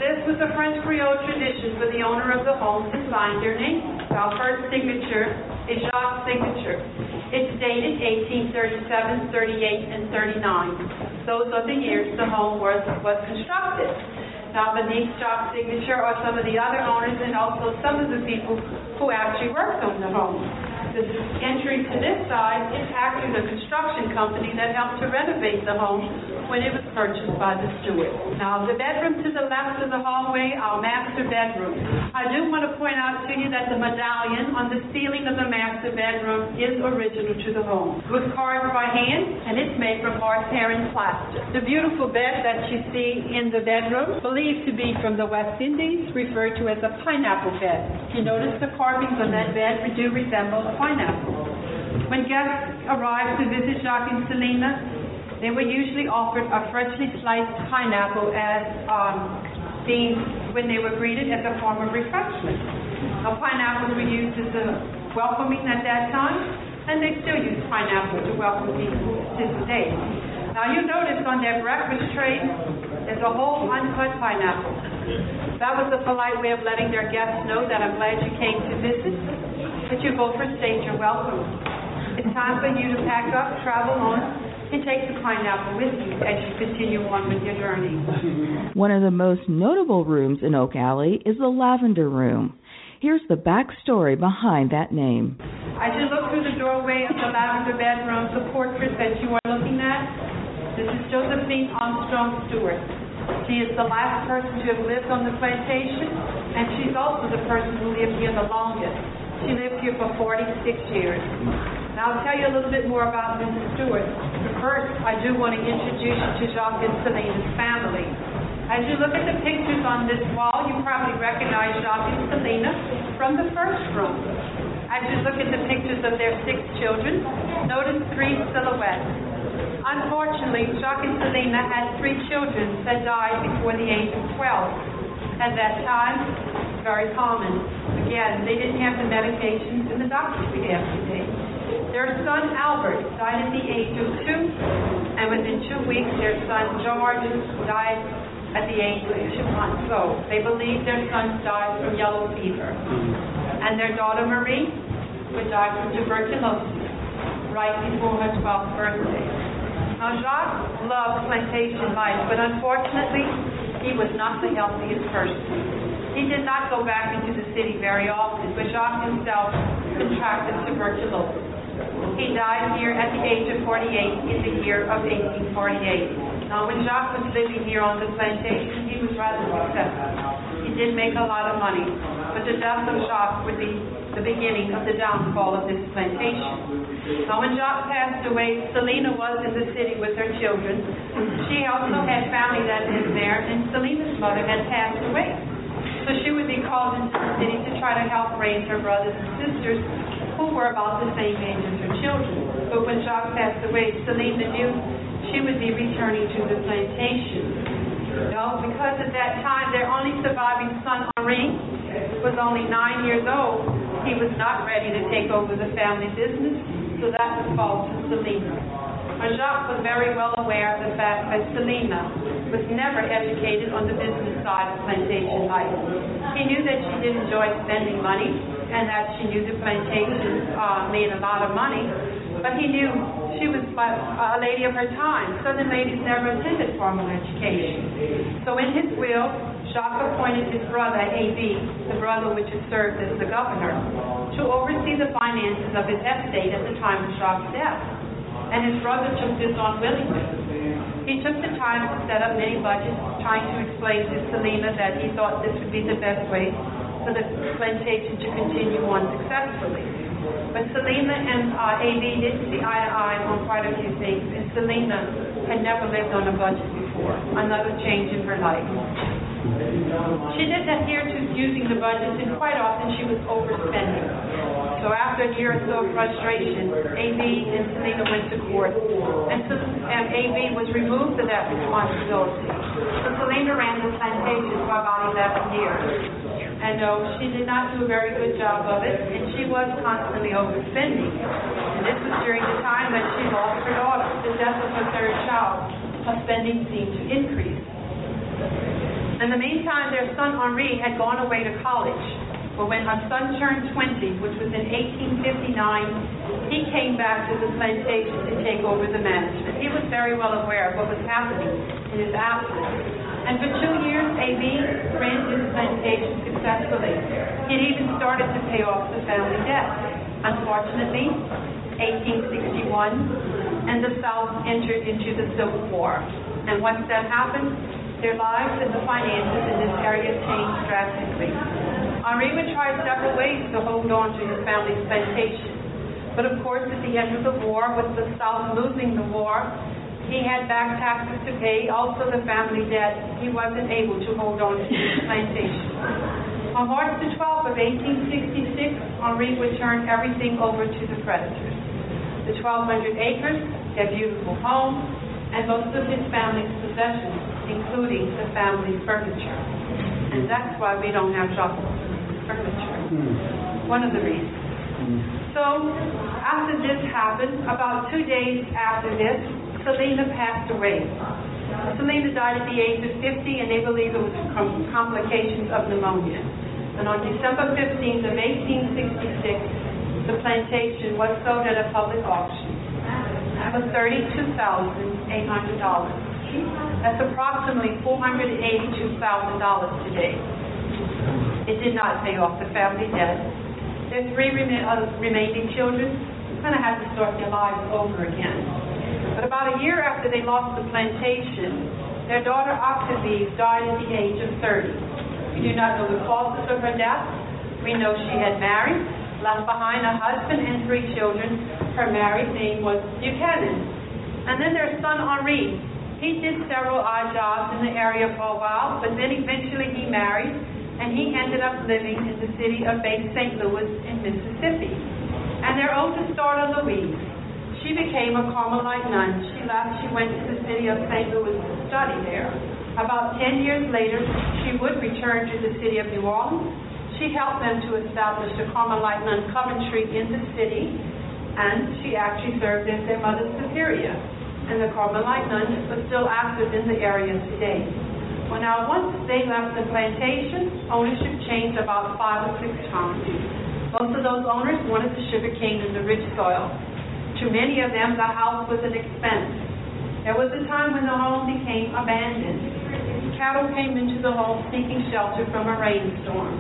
This was a French Creole tradition for the owner of the home to sign their name. Alfred's signature is Jacques' signature. It's dated 1837, 38, and 39. Those are the years the home was, was constructed. Beneath Jacques' signature are some of the other owners and also some of the people who actually worked on the home. The entry to this side is actually the construction company that helped to renovate the home when it was purchased by the Stewarts. Now, the bedroom to the left of the hallway, our master bedroom. I do want to point out to you that the medallion on the ceiling of the master bedroom is original to the home. It was carved by hand, and it's made from and plaster. The beautiful bed that you see in the bedroom, believed to be from the West Indies, referred to as a pineapple bed. You notice the carvings on that bed do resemble a pineapple. When guests arrived to visit Jacques and Celina, they were usually offered a freshly sliced pineapple as um, being when they were greeted as a form of refreshment. Now, pineapples were used as a welcoming at that time, and they still use pineapple to welcome people to this day. Now, you notice on their breakfast tray, there's a whole uncut pineapple. That was a polite way of letting their guests know that I'm glad you came to visit, but you both state you're welcome. It's time for you to pack up, travel on, and take the pineapple with you as you continue on with your journey.
One of the most notable rooms in Oak Alley is the Lavender Room. Here's the backstory behind that name.
As you look through the doorway of the lavender bedroom, the portrait that you are looking at, this is Josephine Armstrong Stewart. She is the last person to have lived on the plantation, and she's also the person who lived here the longest. She lived here for 46 years. Now, I'll tell you a little bit more about Mrs. Stewart. First, I do want to introduce you to Jacques and Celina's family. As you look at the pictures on this wall, you probably recognize Jacques and Celina from the first room. As you look at the pictures of their six children, notice three silhouettes. Unfortunately, Jacques and Celina had three children that died before the age of 12. At that time, very common. Again, they didn't have the medications and the doctors we have today. Their son Albert died at the age of two, and within two weeks, their son George died at the age of two months old. They believe their sons died from yellow fever. Mm-hmm. And their daughter Marie would die from tuberculosis right before her 12th birthday. Now, Jacques loved plantation life, but unfortunately, he was not the healthiest person. He did not go back into the city very often, but Jacques himself contracted tuberculosis. He died here at the age of 48 in the year of 1848. Now, when Jacques was living here on the plantation, he was rather successful. He did make a lot of money, but the death of Jacques would be the beginning of the downfall of this plantation. Now, when Jacques passed away, Celina was in the city with her children. She also had family that lived there, and Celina's mother had passed away. So she would be called into the city to try to help raise her brothers and sisters who were about the same age as her children. But when Jacques passed away, Celina knew she would be returning to the plantation. No, because at that time their only surviving son, Henri, was only nine years old. He was not ready to take over the family business, so that was fall to Celina. Jacques was very well aware of the fact that Celina was never educated on the business side of plantation life. He knew that she did enjoy spending money and that she knew the plantation uh, made a lot of money, but he knew she was a lady of her time. Southern ladies never attended formal education. So in his will, Jacques appointed his brother, A.B., the brother which had served as the governor, to oversee the finances of his estate at the time of Jacques' death and his brother took this on willingly. He took the time to set up many budgets, trying to explain to Celina that he thought this would be the best way for the plantation to continue on successfully. But Celina and uh, A.B. didn't see eye to eye on quite a few things, and Celina had never lived on a budget before, another change in her life. She didn't adhere to using the budget, and quite often she was overspending. So after a year or so of frustration, A.B. and Celina went to court, and, and A.B. was removed of that responsibility. So Celina ran the plantation for about 11 years. And no, she did not do a very good job of it, and she was constantly overspending. And this was during the time that she lost her daughter, the death of her third child. Her spending seemed to increase. In the meantime, their son Henri had gone away to college. But when her son turned 20, which was in 1859, he came back to the plantation to take over the management. He was very well aware of what was happening in his absence. And for two years, A.B. ran his plantation successfully. He had even started to pay off the family debt. Unfortunately, 1861, and the South entered into the Civil War. And once that happened, their lives and the finances in this area changed drastically. Henri would try several ways to hold on to his family's plantation. But of course, at the end of the war, with the South losing the war, he had back taxes to pay, also the family debt. He wasn't able to hold on to his plantation. On March the 12th of 1866, Henri would turn everything over to the creditors. The 1,200 acres, their beautiful home, and most of his family's possessions, including the family furniture. And that's why we don't have chocolate furniture. Mm. One of the reasons. Mm. So after this happened, about two days after this, Celina passed away. Celina died at the age of 50, and they believe it was from complications of pneumonia. And on December 15th of 1866, the plantation was sold at a public auction for $32,800. That's approximately $482,000 today. It did not pay off the family debt. Their three uh, remaining children kind of had to start their lives over again. But about a year after they lost the plantation, their daughter Octavie died at the age of 30. We do not know the causes of her death. We know she had married, left behind a husband and three children. Her married name was Buchanan. And then their son Henri. He did several odd jobs in the area for a while, but then eventually he married and he ended up living in the city of Bay St. Louis in Mississippi. And their oldest daughter, Louise, she became a Carmelite nun. She left, she went to the city of St. Louis to study there. About 10 years later, she would return to the city of New Orleans. She helped them to establish the Carmelite nun Coventry in the city, and she actually served as their mother superior. And the Carmelite nuns are still active in the area today. Well, now, once they left the plantation, ownership changed about five or six times. Most of those owners wanted the sugar cane in the rich soil. To many of them, the house was an expense. There was a time when the home became abandoned. Cattle came into the home seeking shelter from a rainstorm.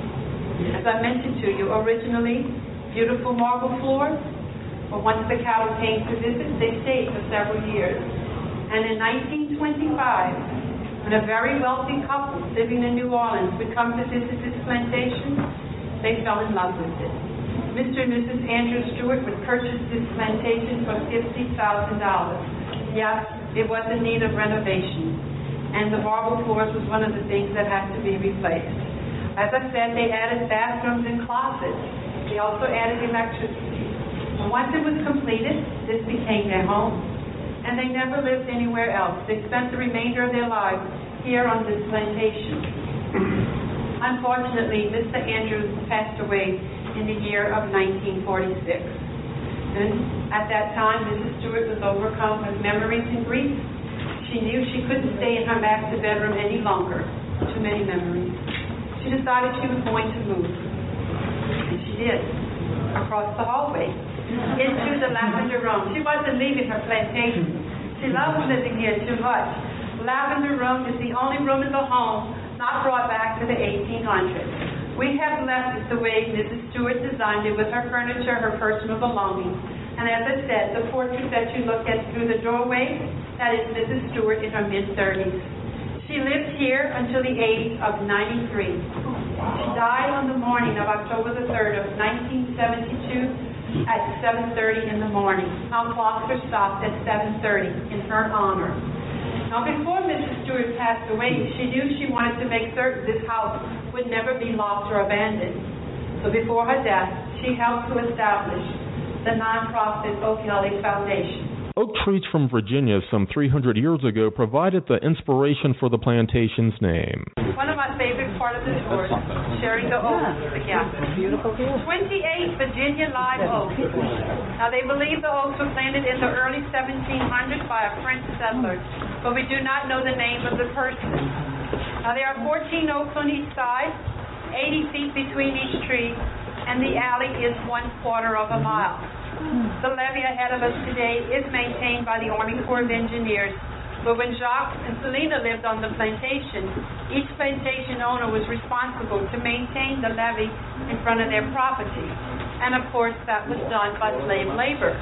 As I mentioned to you, originally beautiful marble floors, but once the cattle came to visit, they stayed for several years. And in 1925, when a very wealthy couple living in New Orleans would come to visit this plantation, they fell in love with it. Mr. and Mrs. Andrew Stewart would purchase this plantation for $50,000. Yes, it was in need of renovation, and the marble floors was one of the things that had to be replaced. As I said, they added bathrooms and closets. They also added electricity. Once it was completed, this became their home. and they never lived anywhere else. They spent the remainder of their lives here on this plantation. Unfortunately, Mr. Andrews passed away in the year of 1946. And at that time, Mrs. Stewart was overcome with memories and grief. She knew she couldn't stay in her master bedroom any longer. Too many memories. She decided she was going to move. And she did. Across the hallway. Into the lavender room. She wasn't leaving her plantation. She loves living here too much. Lavender room is the only room in the home not brought back to the 1800s. We have left it the way Mrs. Stewart designed it with her furniture, her personal belongings. And as I said, the portrait that you look at through the doorway, that is Mrs. Stewart in her mid-30s. She lived here until the age of 93. She died on the morning of October the 3rd of 1972 at 7.30 in the morning. Our clocks are stopped at 7.30 in her honor. Now, before Mrs. Stewart passed away, she knew she wanted to make certain this house would never be lost or abandoned. So before her death, she helped to establish the nonprofit Oak Alley Foundation.
Oak trees from Virginia some 300 years ago provided the inspiration for the plantation's name.
One of my favorite part of the tour is sharing the oaks together.
Beautiful here.
28 Virginia live oaks. Now they believe the oaks were planted in the early 1700s by a French settler, but we do not know the name of the person. Now there are 14 oaks on each side, 80 feet between each tree, and the alley is one quarter of a mile. The levee ahead of us today is maintained by the Army Corps of Engineers. But when Jacques and Celina lived on the plantation, each plantation owner was responsible to maintain the levee in front of their property. And of course, that was done by slave labor.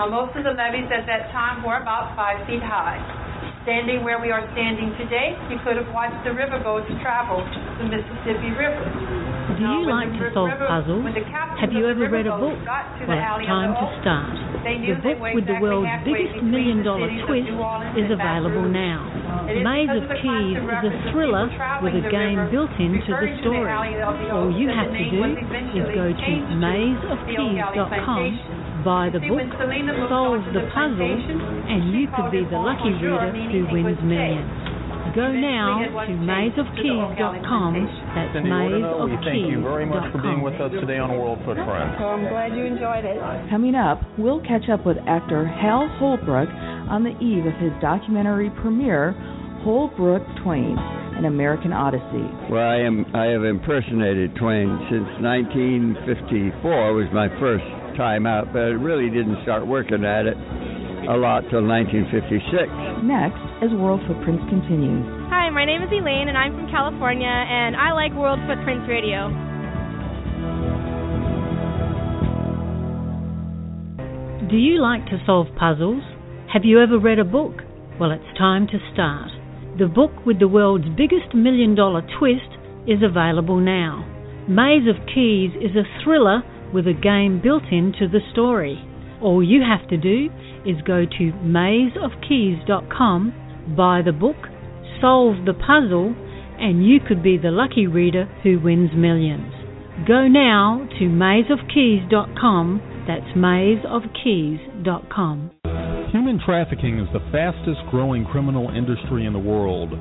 Now, most of the levees at that time were about five feet high. Standing where we are standing today, you could have watched the riverboats travel the Mississippi River.
Do you like to solve puzzles? Have you ever read a book? Well, it's time to start. The book with the world's biggest million dollar twist is available now. Maze of Keys is a thriller with a game built into the story. All you have to do is go to mazeofkeys.com, buy the book, solve the puzzle, and you could be the lucky reader who wins millions. Go now to mazeofkeys.com. That's mazeofkeys.com.
Thank you very much for being with us today on World Footprints.
So I'm glad you enjoyed it.
Coming up, we'll catch up with actor Hal Holbrook on the eve of his documentary premiere, Holbrook Twain, An American Odyssey.
Well, I am I have impersonated Twain since 1954 was my first time out, but I really didn't start working at it a lot till 1956.
Next, as World Footprints continues.
Hi, my name is Elaine, and I'm from California, and I like World Footprints Radio.
Do you like to solve puzzles? Have you ever read a book? Well, it's time to start. The book with the world's biggest million dollar twist is available now. Maze of Keys is a thriller with a game built into the story. All you have to do is go to mazeofkeys.com, buy the book, solve the puzzle, and you could be the lucky reader who wins millions. Go now to mazeofkeys.com, that's mazeofkeys.com.
Human trafficking is the fastest growing criminal industry in the world.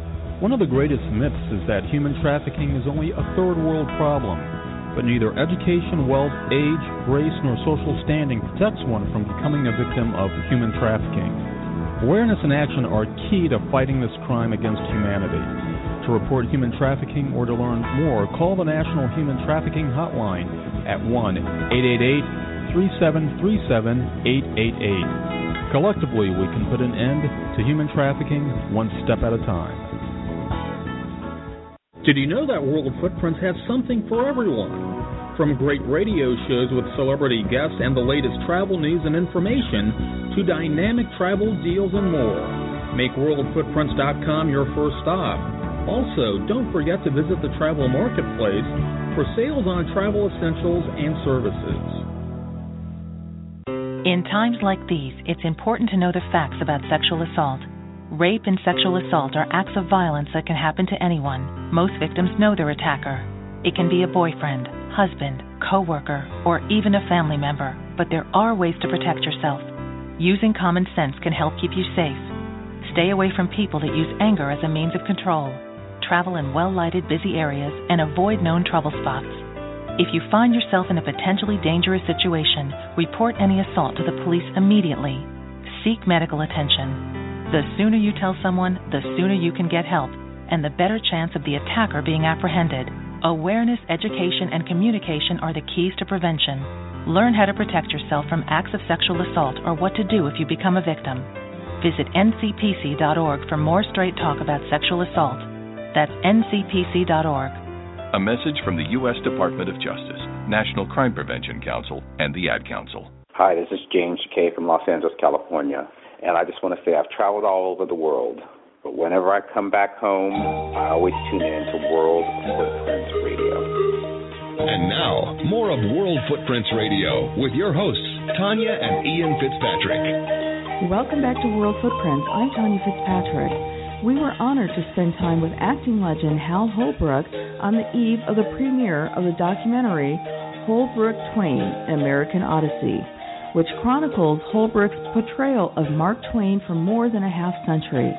One of the greatest myths is that human trafficking is only a third world problem but neither education, wealth, age, race, nor social standing protects one from becoming a victim of human trafficking. Awareness and action are key to fighting this crime against humanity. To report human trafficking or to learn more, call the National Human Trafficking Hotline at 1 888 3737 888. Collectively, we can put an end to human trafficking one step at a time.
Did you know that World Footprints has something for everyone? From great radio shows with celebrity guests and the latest travel news and information to dynamic travel deals and more. Make WorldFootprints.com your first stop. Also, don't forget to visit the travel marketplace for sales on travel essentials and services.
In times like these, it's important to know the facts about sexual assault. Rape and sexual assault are acts of violence that can happen to anyone. Most victims know their attacker. It can be a boyfriend, husband, coworker, or even a family member, but there are ways to protect yourself. Using common sense can help keep you safe. Stay away from people that use anger as a means of control. Travel in well lighted, busy areas and avoid known trouble spots. If you find yourself in a potentially dangerous situation, report any assault to the police immediately. Seek medical attention. The sooner you tell someone, the sooner you can get help, and the better chance of the attacker being apprehended. Awareness, education, and communication are the keys to prevention. Learn how to protect yourself from acts of sexual assault or what to do if you become a victim. Visit ncpc.org for more straight talk about sexual assault. That's ncpc.org.
A message from the U.S. Department of Justice, National Crime Prevention Council, and the Ad Council.
Hi, this is James Kay from Los Angeles, California. And I just want to say I've traveled all over the world. But whenever I come back home, I always tune in to World Footprints Radio.
And now, more of World Footprints Radio with your hosts, Tanya and Ian Fitzpatrick.
Welcome back to World Footprints. I'm Tanya Fitzpatrick we were honored to spend time with acting legend Hal Holbrook on the eve of the premiere of the documentary Holbrook Twain An American Odyssey, which chronicles Holbrook's portrayal of Mark Twain for more than a half century.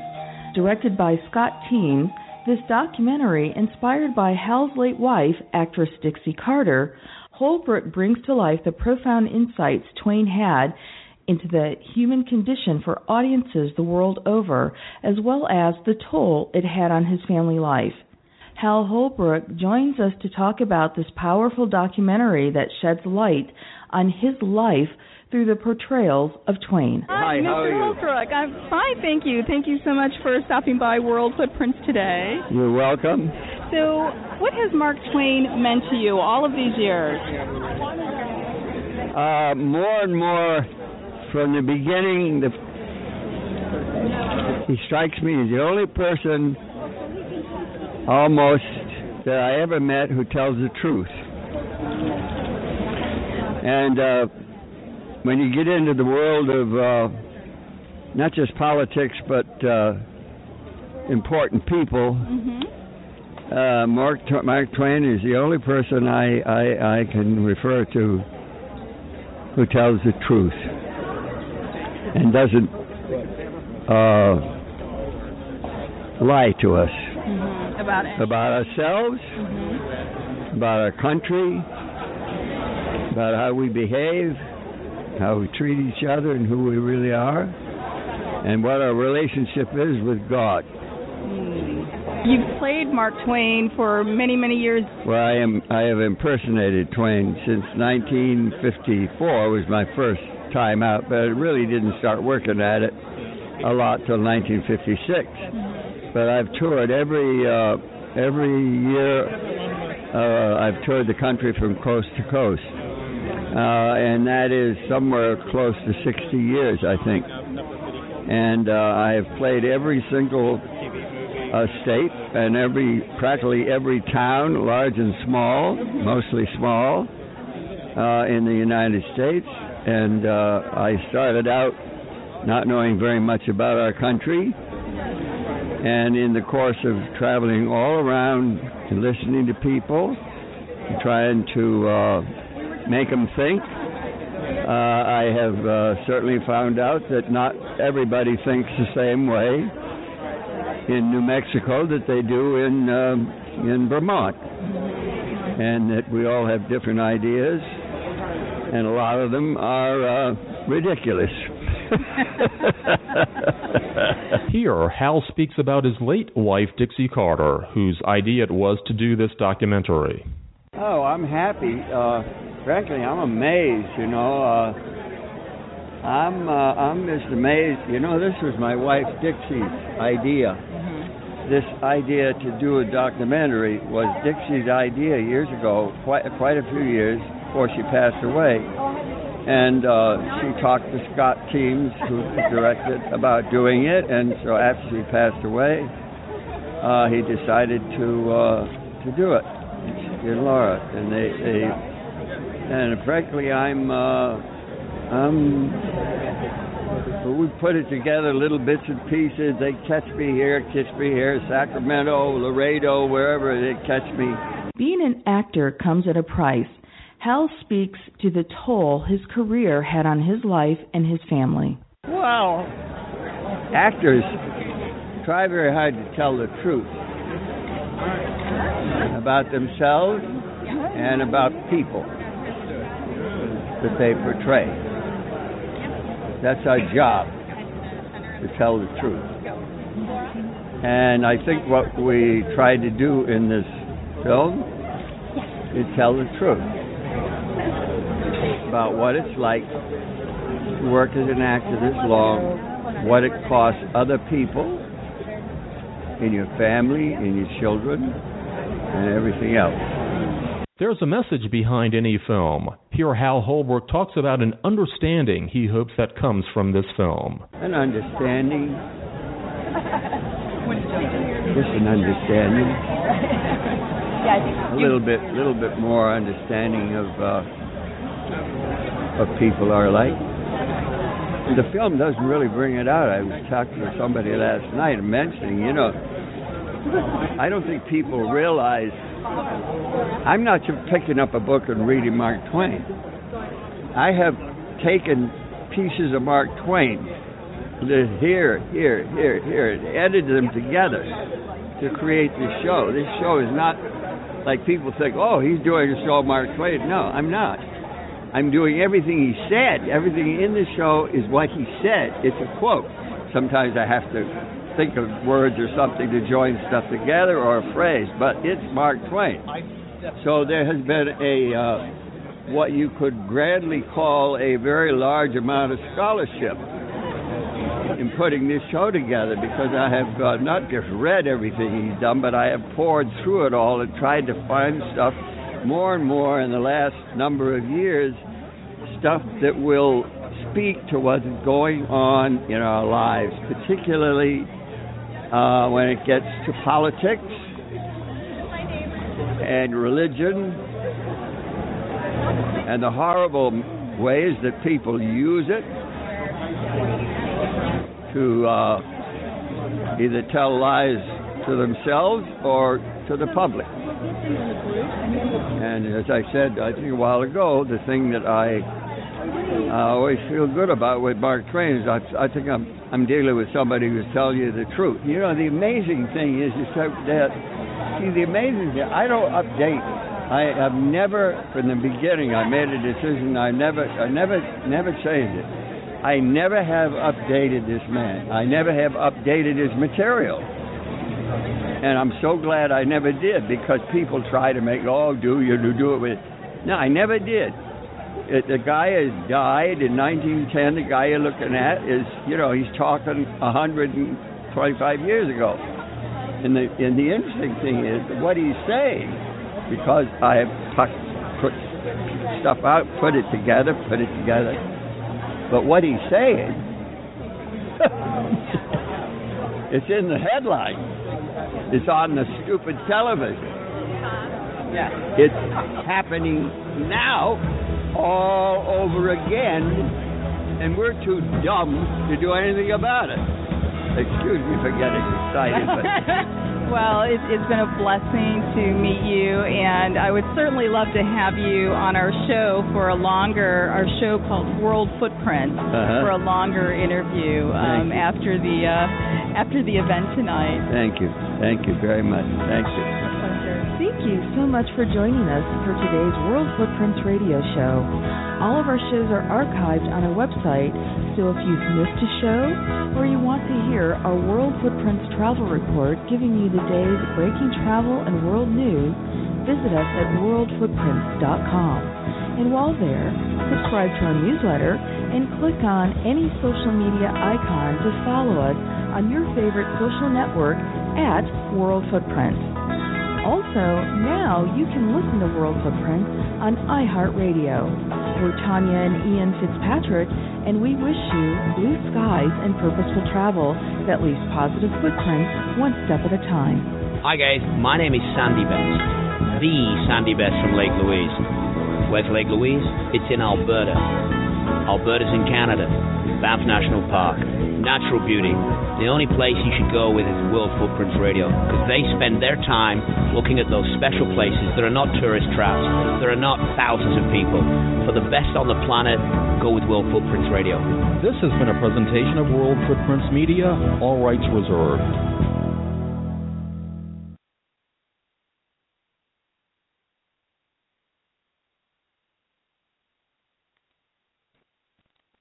Directed by Scott Teems, this documentary, inspired by Hal's late wife, actress Dixie Carter, Holbrook brings to life the profound insights Twain had into the human condition for audiences the world over, as well as the toll it had on his family life. Hal Holbrook joins us to talk about this powerful documentary that sheds light on his life through the portrayals of Twain.
Hi,
how are
Mr.
you?
Holbrook. I'm fine, thank you. Thank you so much for stopping by World Footprints today.
You're welcome.
So, what has Mark Twain meant to you all of these years?
Uh, more and more from the beginning, the, he strikes me as the only person almost that I ever met who tells the truth. And uh, when you get into the world of uh, not just politics but uh, important people,
Mm-hmm.
uh, Mark Mark Twain is the only person I, I I can refer to who tells the truth and doesn't uh, lie to us
Mm-hmm. About it.
about ourselves,
Mm-hmm.
about our country, about how we behave, how we treat each other, and who we really are, and what our relationship is with God.
You've played Mark Twain for many, many years.
Well, I am I have impersonated Twain since 1954 was my first time out, but I really didn't start working at it a lot till 1956. But I've toured every uh, every year. Uh, I've toured the country from coast to coast, and that is somewhere close to 60 years, I think. And uh, I have played every single uh, state and every practically every town, large and small, mostly small, uh, in the United States. And uh, I started out not knowing very much about our country, and in the course of traveling all around and listening to people, and trying to uh, make them think. Uh, I have uh, certainly found out that not everybody thinks the same way in New Mexico that they do in um, in Vermont, and that we all have different ideas, and a lot of them are uh, ridiculous.
Here, Hal speaks about his late wife, Dixie Carter, whose idea it was to do this documentary.
Oh, I'm happy. Uh, frankly, I'm amazed. You know, uh, I'm uh, I'm just amazed. You know, this was my wife Dixie's idea. This idea to do a documentary was Dixie's idea years ago, quite quite a few years before she passed away. And uh, she talked to Scott Teems, who directed, about doing it. And so after she passed away, uh, he decided to uh, to do it. She and Laura, and they, they and frankly, I'm uh, I'm we put it together, little bits and pieces. They catch me here, catch me here, Sacramento, Laredo, wherever they catch me.
Being an actor comes at a price. Hal speaks to the toll his career had on his life and his family.
Well, actors try very hard to tell the truth about themselves and about people that they portray. That's our job to tell the truth. And I think what we tried to do in this film is tell the truth about what it's like to work as an actor this long, what it costs other people in your family, in your children, and everything else.
There's a message behind any film. Here, Hal Holbrook talks about an understanding he hopes that comes from this film.
An understanding, just an understanding, a little bit, little bit more understanding of uh, what people are like. The film doesn't really bring it out. I was talking to somebody last night mentioning, you know, I don't think people realize. I'm not just picking up a book and reading Mark Twain. I have taken pieces of Mark Twain, here, here, here, here, and edited them together to create this show. This show is not like people think, oh, he's doing a show Mark Twain. No, I'm not. I'm doing everything he said. Everything in the show is what he said. It's a quote. Sometimes I have to think of words or something to join stuff together or a phrase, but it's Mark Twain. So there has been a uh, what you could grandly call a very large amount of scholarship in putting this show together because I have uh, not just read everything he's done, but I have poured through it all and tried to find stuff more and more in the last number of years, stuff that will speak to what's going on in our lives, particularly uh, when it gets to politics and religion and the horrible ways that people use it to uh, either tell lies to themselves or to the public. And as I said, I think a while ago, the thing that I I always feel good about with Mark Twain is I, I think I'm I'm dealing with somebody who's telling you the truth. You know, the amazing thing is is that see the amazing thing. I don't update. I have never, from the beginning, I made a decision. I never, I never, never changed it. I never have updated this man. I never have updated his material. And I'm so glad I never did because people try to make, oh, do you do it with. No, I never did. It, the guy has died in 1910. The guy you're looking at is, you know, he's talking 125 years ago. And the and the interesting thing is what he's saying, because I have put stuff out, put it together, put it together but what he's saying, it's in the headline. It's on the stupid television.
Yeah.
It's happening now all over again, and we're too dumb to do anything about it. Excuse me for getting excited, but.
Well, it, has been a blessing to meet you, and I would certainly love to have you on our show for a longer, our show called World Footprint,
uh-huh.
for a longer interview um, after the uh, after the event tonight.
Thank you, thank you very much. Thank you.
Thank you so much for joining us for today's World Footprints radio show. All of our shows are archived on our website, so if you've missed a show or you want to hear our World Footprints travel report giving you the day's breaking travel and world news, visit us at worldfootprints.com. And while there, subscribe to our newsletter and click on any social media icon to follow us on your favorite social network at World Footprints. Also, now you can listen to World Footprints on iHeartRadio. We're Tanya and Ian Fitzpatrick, and we wish you blue skies and purposeful travel that leaves positive footprints one step at a time.
Hi, guys. My name is Sandy Best, the Sandy Best from Lake Louise. Where's Lake Louise? It's in Alberta.
Alberta's in Canada, Banff National Park, natural beauty. The only place you should go with is World Footprints Radio because they spend their time looking at those special places that are not tourist traps, there are not thousands of people. For the best on the planet, go with World Footprints Radio.
This has been a presentation of World Footprints Media, all rights reserved.